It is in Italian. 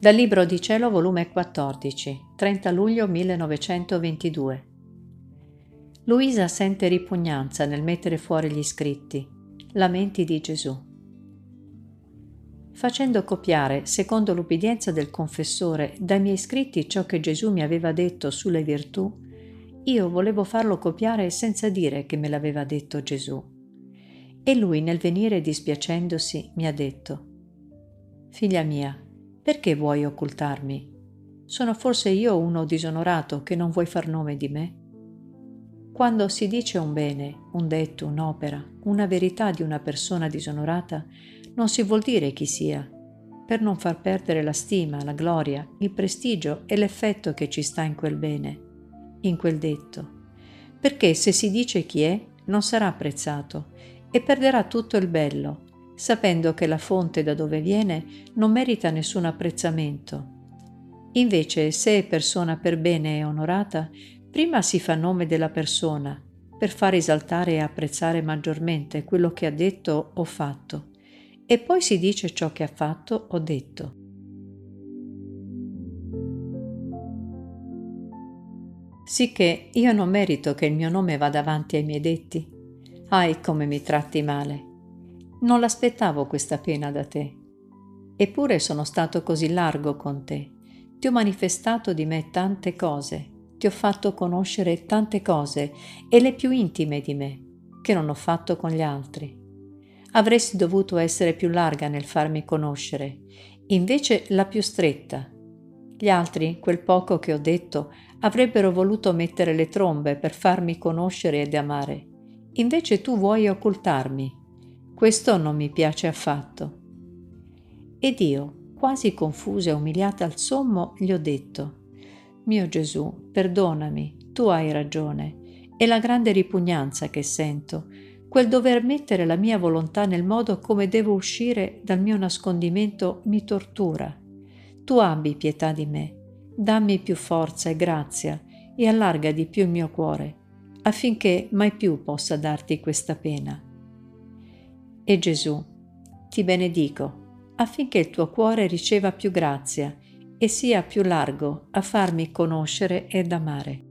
Dal Libro di Cielo, volume 14, 30 luglio 1922. Luisa sente ripugnanza nel mettere fuori gli scritti, Lamenti di Gesù. Facendo copiare, secondo l'ubbidienza del confessore, dai miei scritti ciò che Gesù mi aveva detto sulle virtù, io volevo farlo copiare senza dire che me l'aveva detto Gesù. E lui, nel venire dispiacendosi, mi ha detto, Figlia mia, perché vuoi occultarmi? Sono forse io uno disonorato che non vuoi far nome di me? Quando si dice un bene, un detto, un'opera, una verità di una persona disonorata, non si vuol dire chi sia, per non far perdere la stima, la gloria, il prestigio e l'effetto che ci sta in quel bene, in quel detto. Perché se si dice chi è, non sarà apprezzato e perderà tutto il bello, sapendo che la fonte da dove viene non merita nessun apprezzamento. Invece, se è persona per bene e onorata, prima si fa nome della persona, per far esaltare e apprezzare maggiormente quello che ha detto o fatto, e poi si dice ciò che ha fatto o detto. Sicché io non merito che il mio nome vada avanti ai miei detti. Ahi come mi tratti male. Non l'aspettavo questa pena da te. Eppure sono stato così largo con te. Ti ho manifestato di me tante cose, ti ho fatto conoscere tante cose e le più intime di me, che non ho fatto con gli altri. Avresti dovuto essere più larga nel farmi conoscere, invece la più stretta. Gli altri, quel poco che ho detto, avrebbero voluto mettere le trombe per farmi conoscere ed amare. Invece tu vuoi occultarmi questo non mi piace affatto. Ed io, quasi confusa e umiliata al sommo, gli ho detto, Mio Gesù, perdonami, tu hai ragione, è la grande ripugnanza che sento, quel dover mettere la mia volontà nel modo come devo uscire dal mio nascondimento mi tortura. Tu abbi pietà di me, dammi più forza e grazia e allarga di più il mio cuore, affinché mai più possa darti questa pena. E Gesù, ti benedico, affinché il tuo cuore riceva più grazia e sia più largo a farmi conoscere ed amare.